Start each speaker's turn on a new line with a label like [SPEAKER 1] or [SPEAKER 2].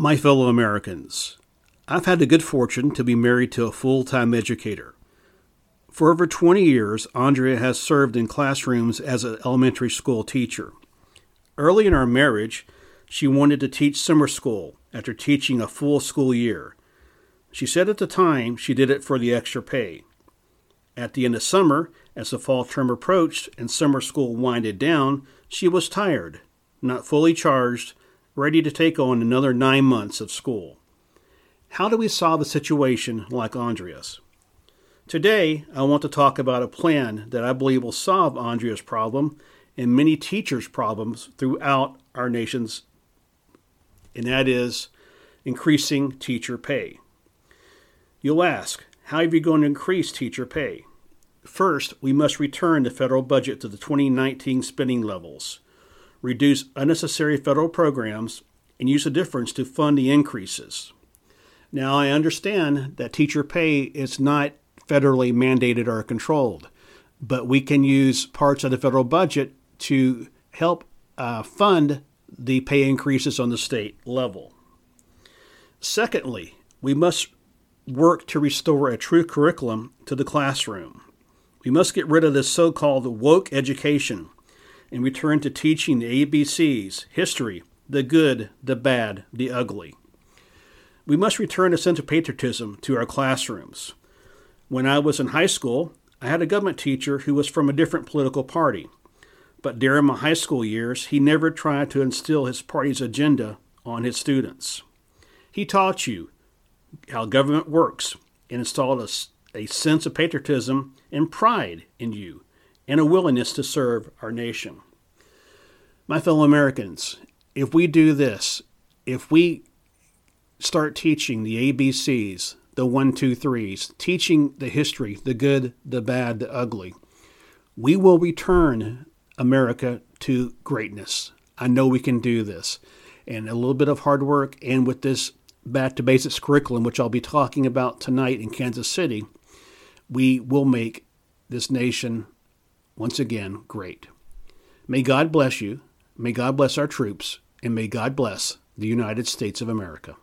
[SPEAKER 1] My fellow Americans, I've had the good fortune to be married to a full time educator. For over 20 years, Andrea has served in classrooms as an elementary school teacher. Early in our marriage, she wanted to teach summer school after teaching a full school year. She said at the time she did it for the extra pay. At the end of summer, as the fall term approached and summer school winded down, she was tired, not fully charged, ready to take on another nine months of school. How do we solve a situation like Andrea's? Today, I want to talk about a plan that I believe will solve Andrea's problem and many teachers' problems throughout our nation's, and that is increasing teacher pay. You'll ask, how are you going to increase teacher pay? First, we must return the federal budget to the 2019 spending levels reduce unnecessary federal programs, and use the difference to fund the increases. Now, I understand that teacher pay is not federally mandated or controlled, but we can use parts of the federal budget to help uh, fund the pay increases on the state level. Secondly, we must work to restore a true curriculum to the classroom. We must get rid of this so called woke education and return to teaching the ABCs, history, the good, the bad, the ugly. We must return a sense of patriotism to our classrooms. When I was in high school, I had a government teacher who was from a different political party. But during my high school years, he never tried to instill his party's agenda on his students. He taught you how government works and installed a, a sense of patriotism and pride in you and a willingness to serve our nation. My fellow Americans, if we do this, if we start teaching the ABCs, the one, two, threes, teaching the history, the good, the bad, the ugly, we will return America to greatness. I know we can do this. And a little bit of hard work, and with this back to basics curriculum, which I'll be talking about tonight in Kansas City, we will make this nation once again great. May God bless you, may God bless our troops, and may God bless the United States of America.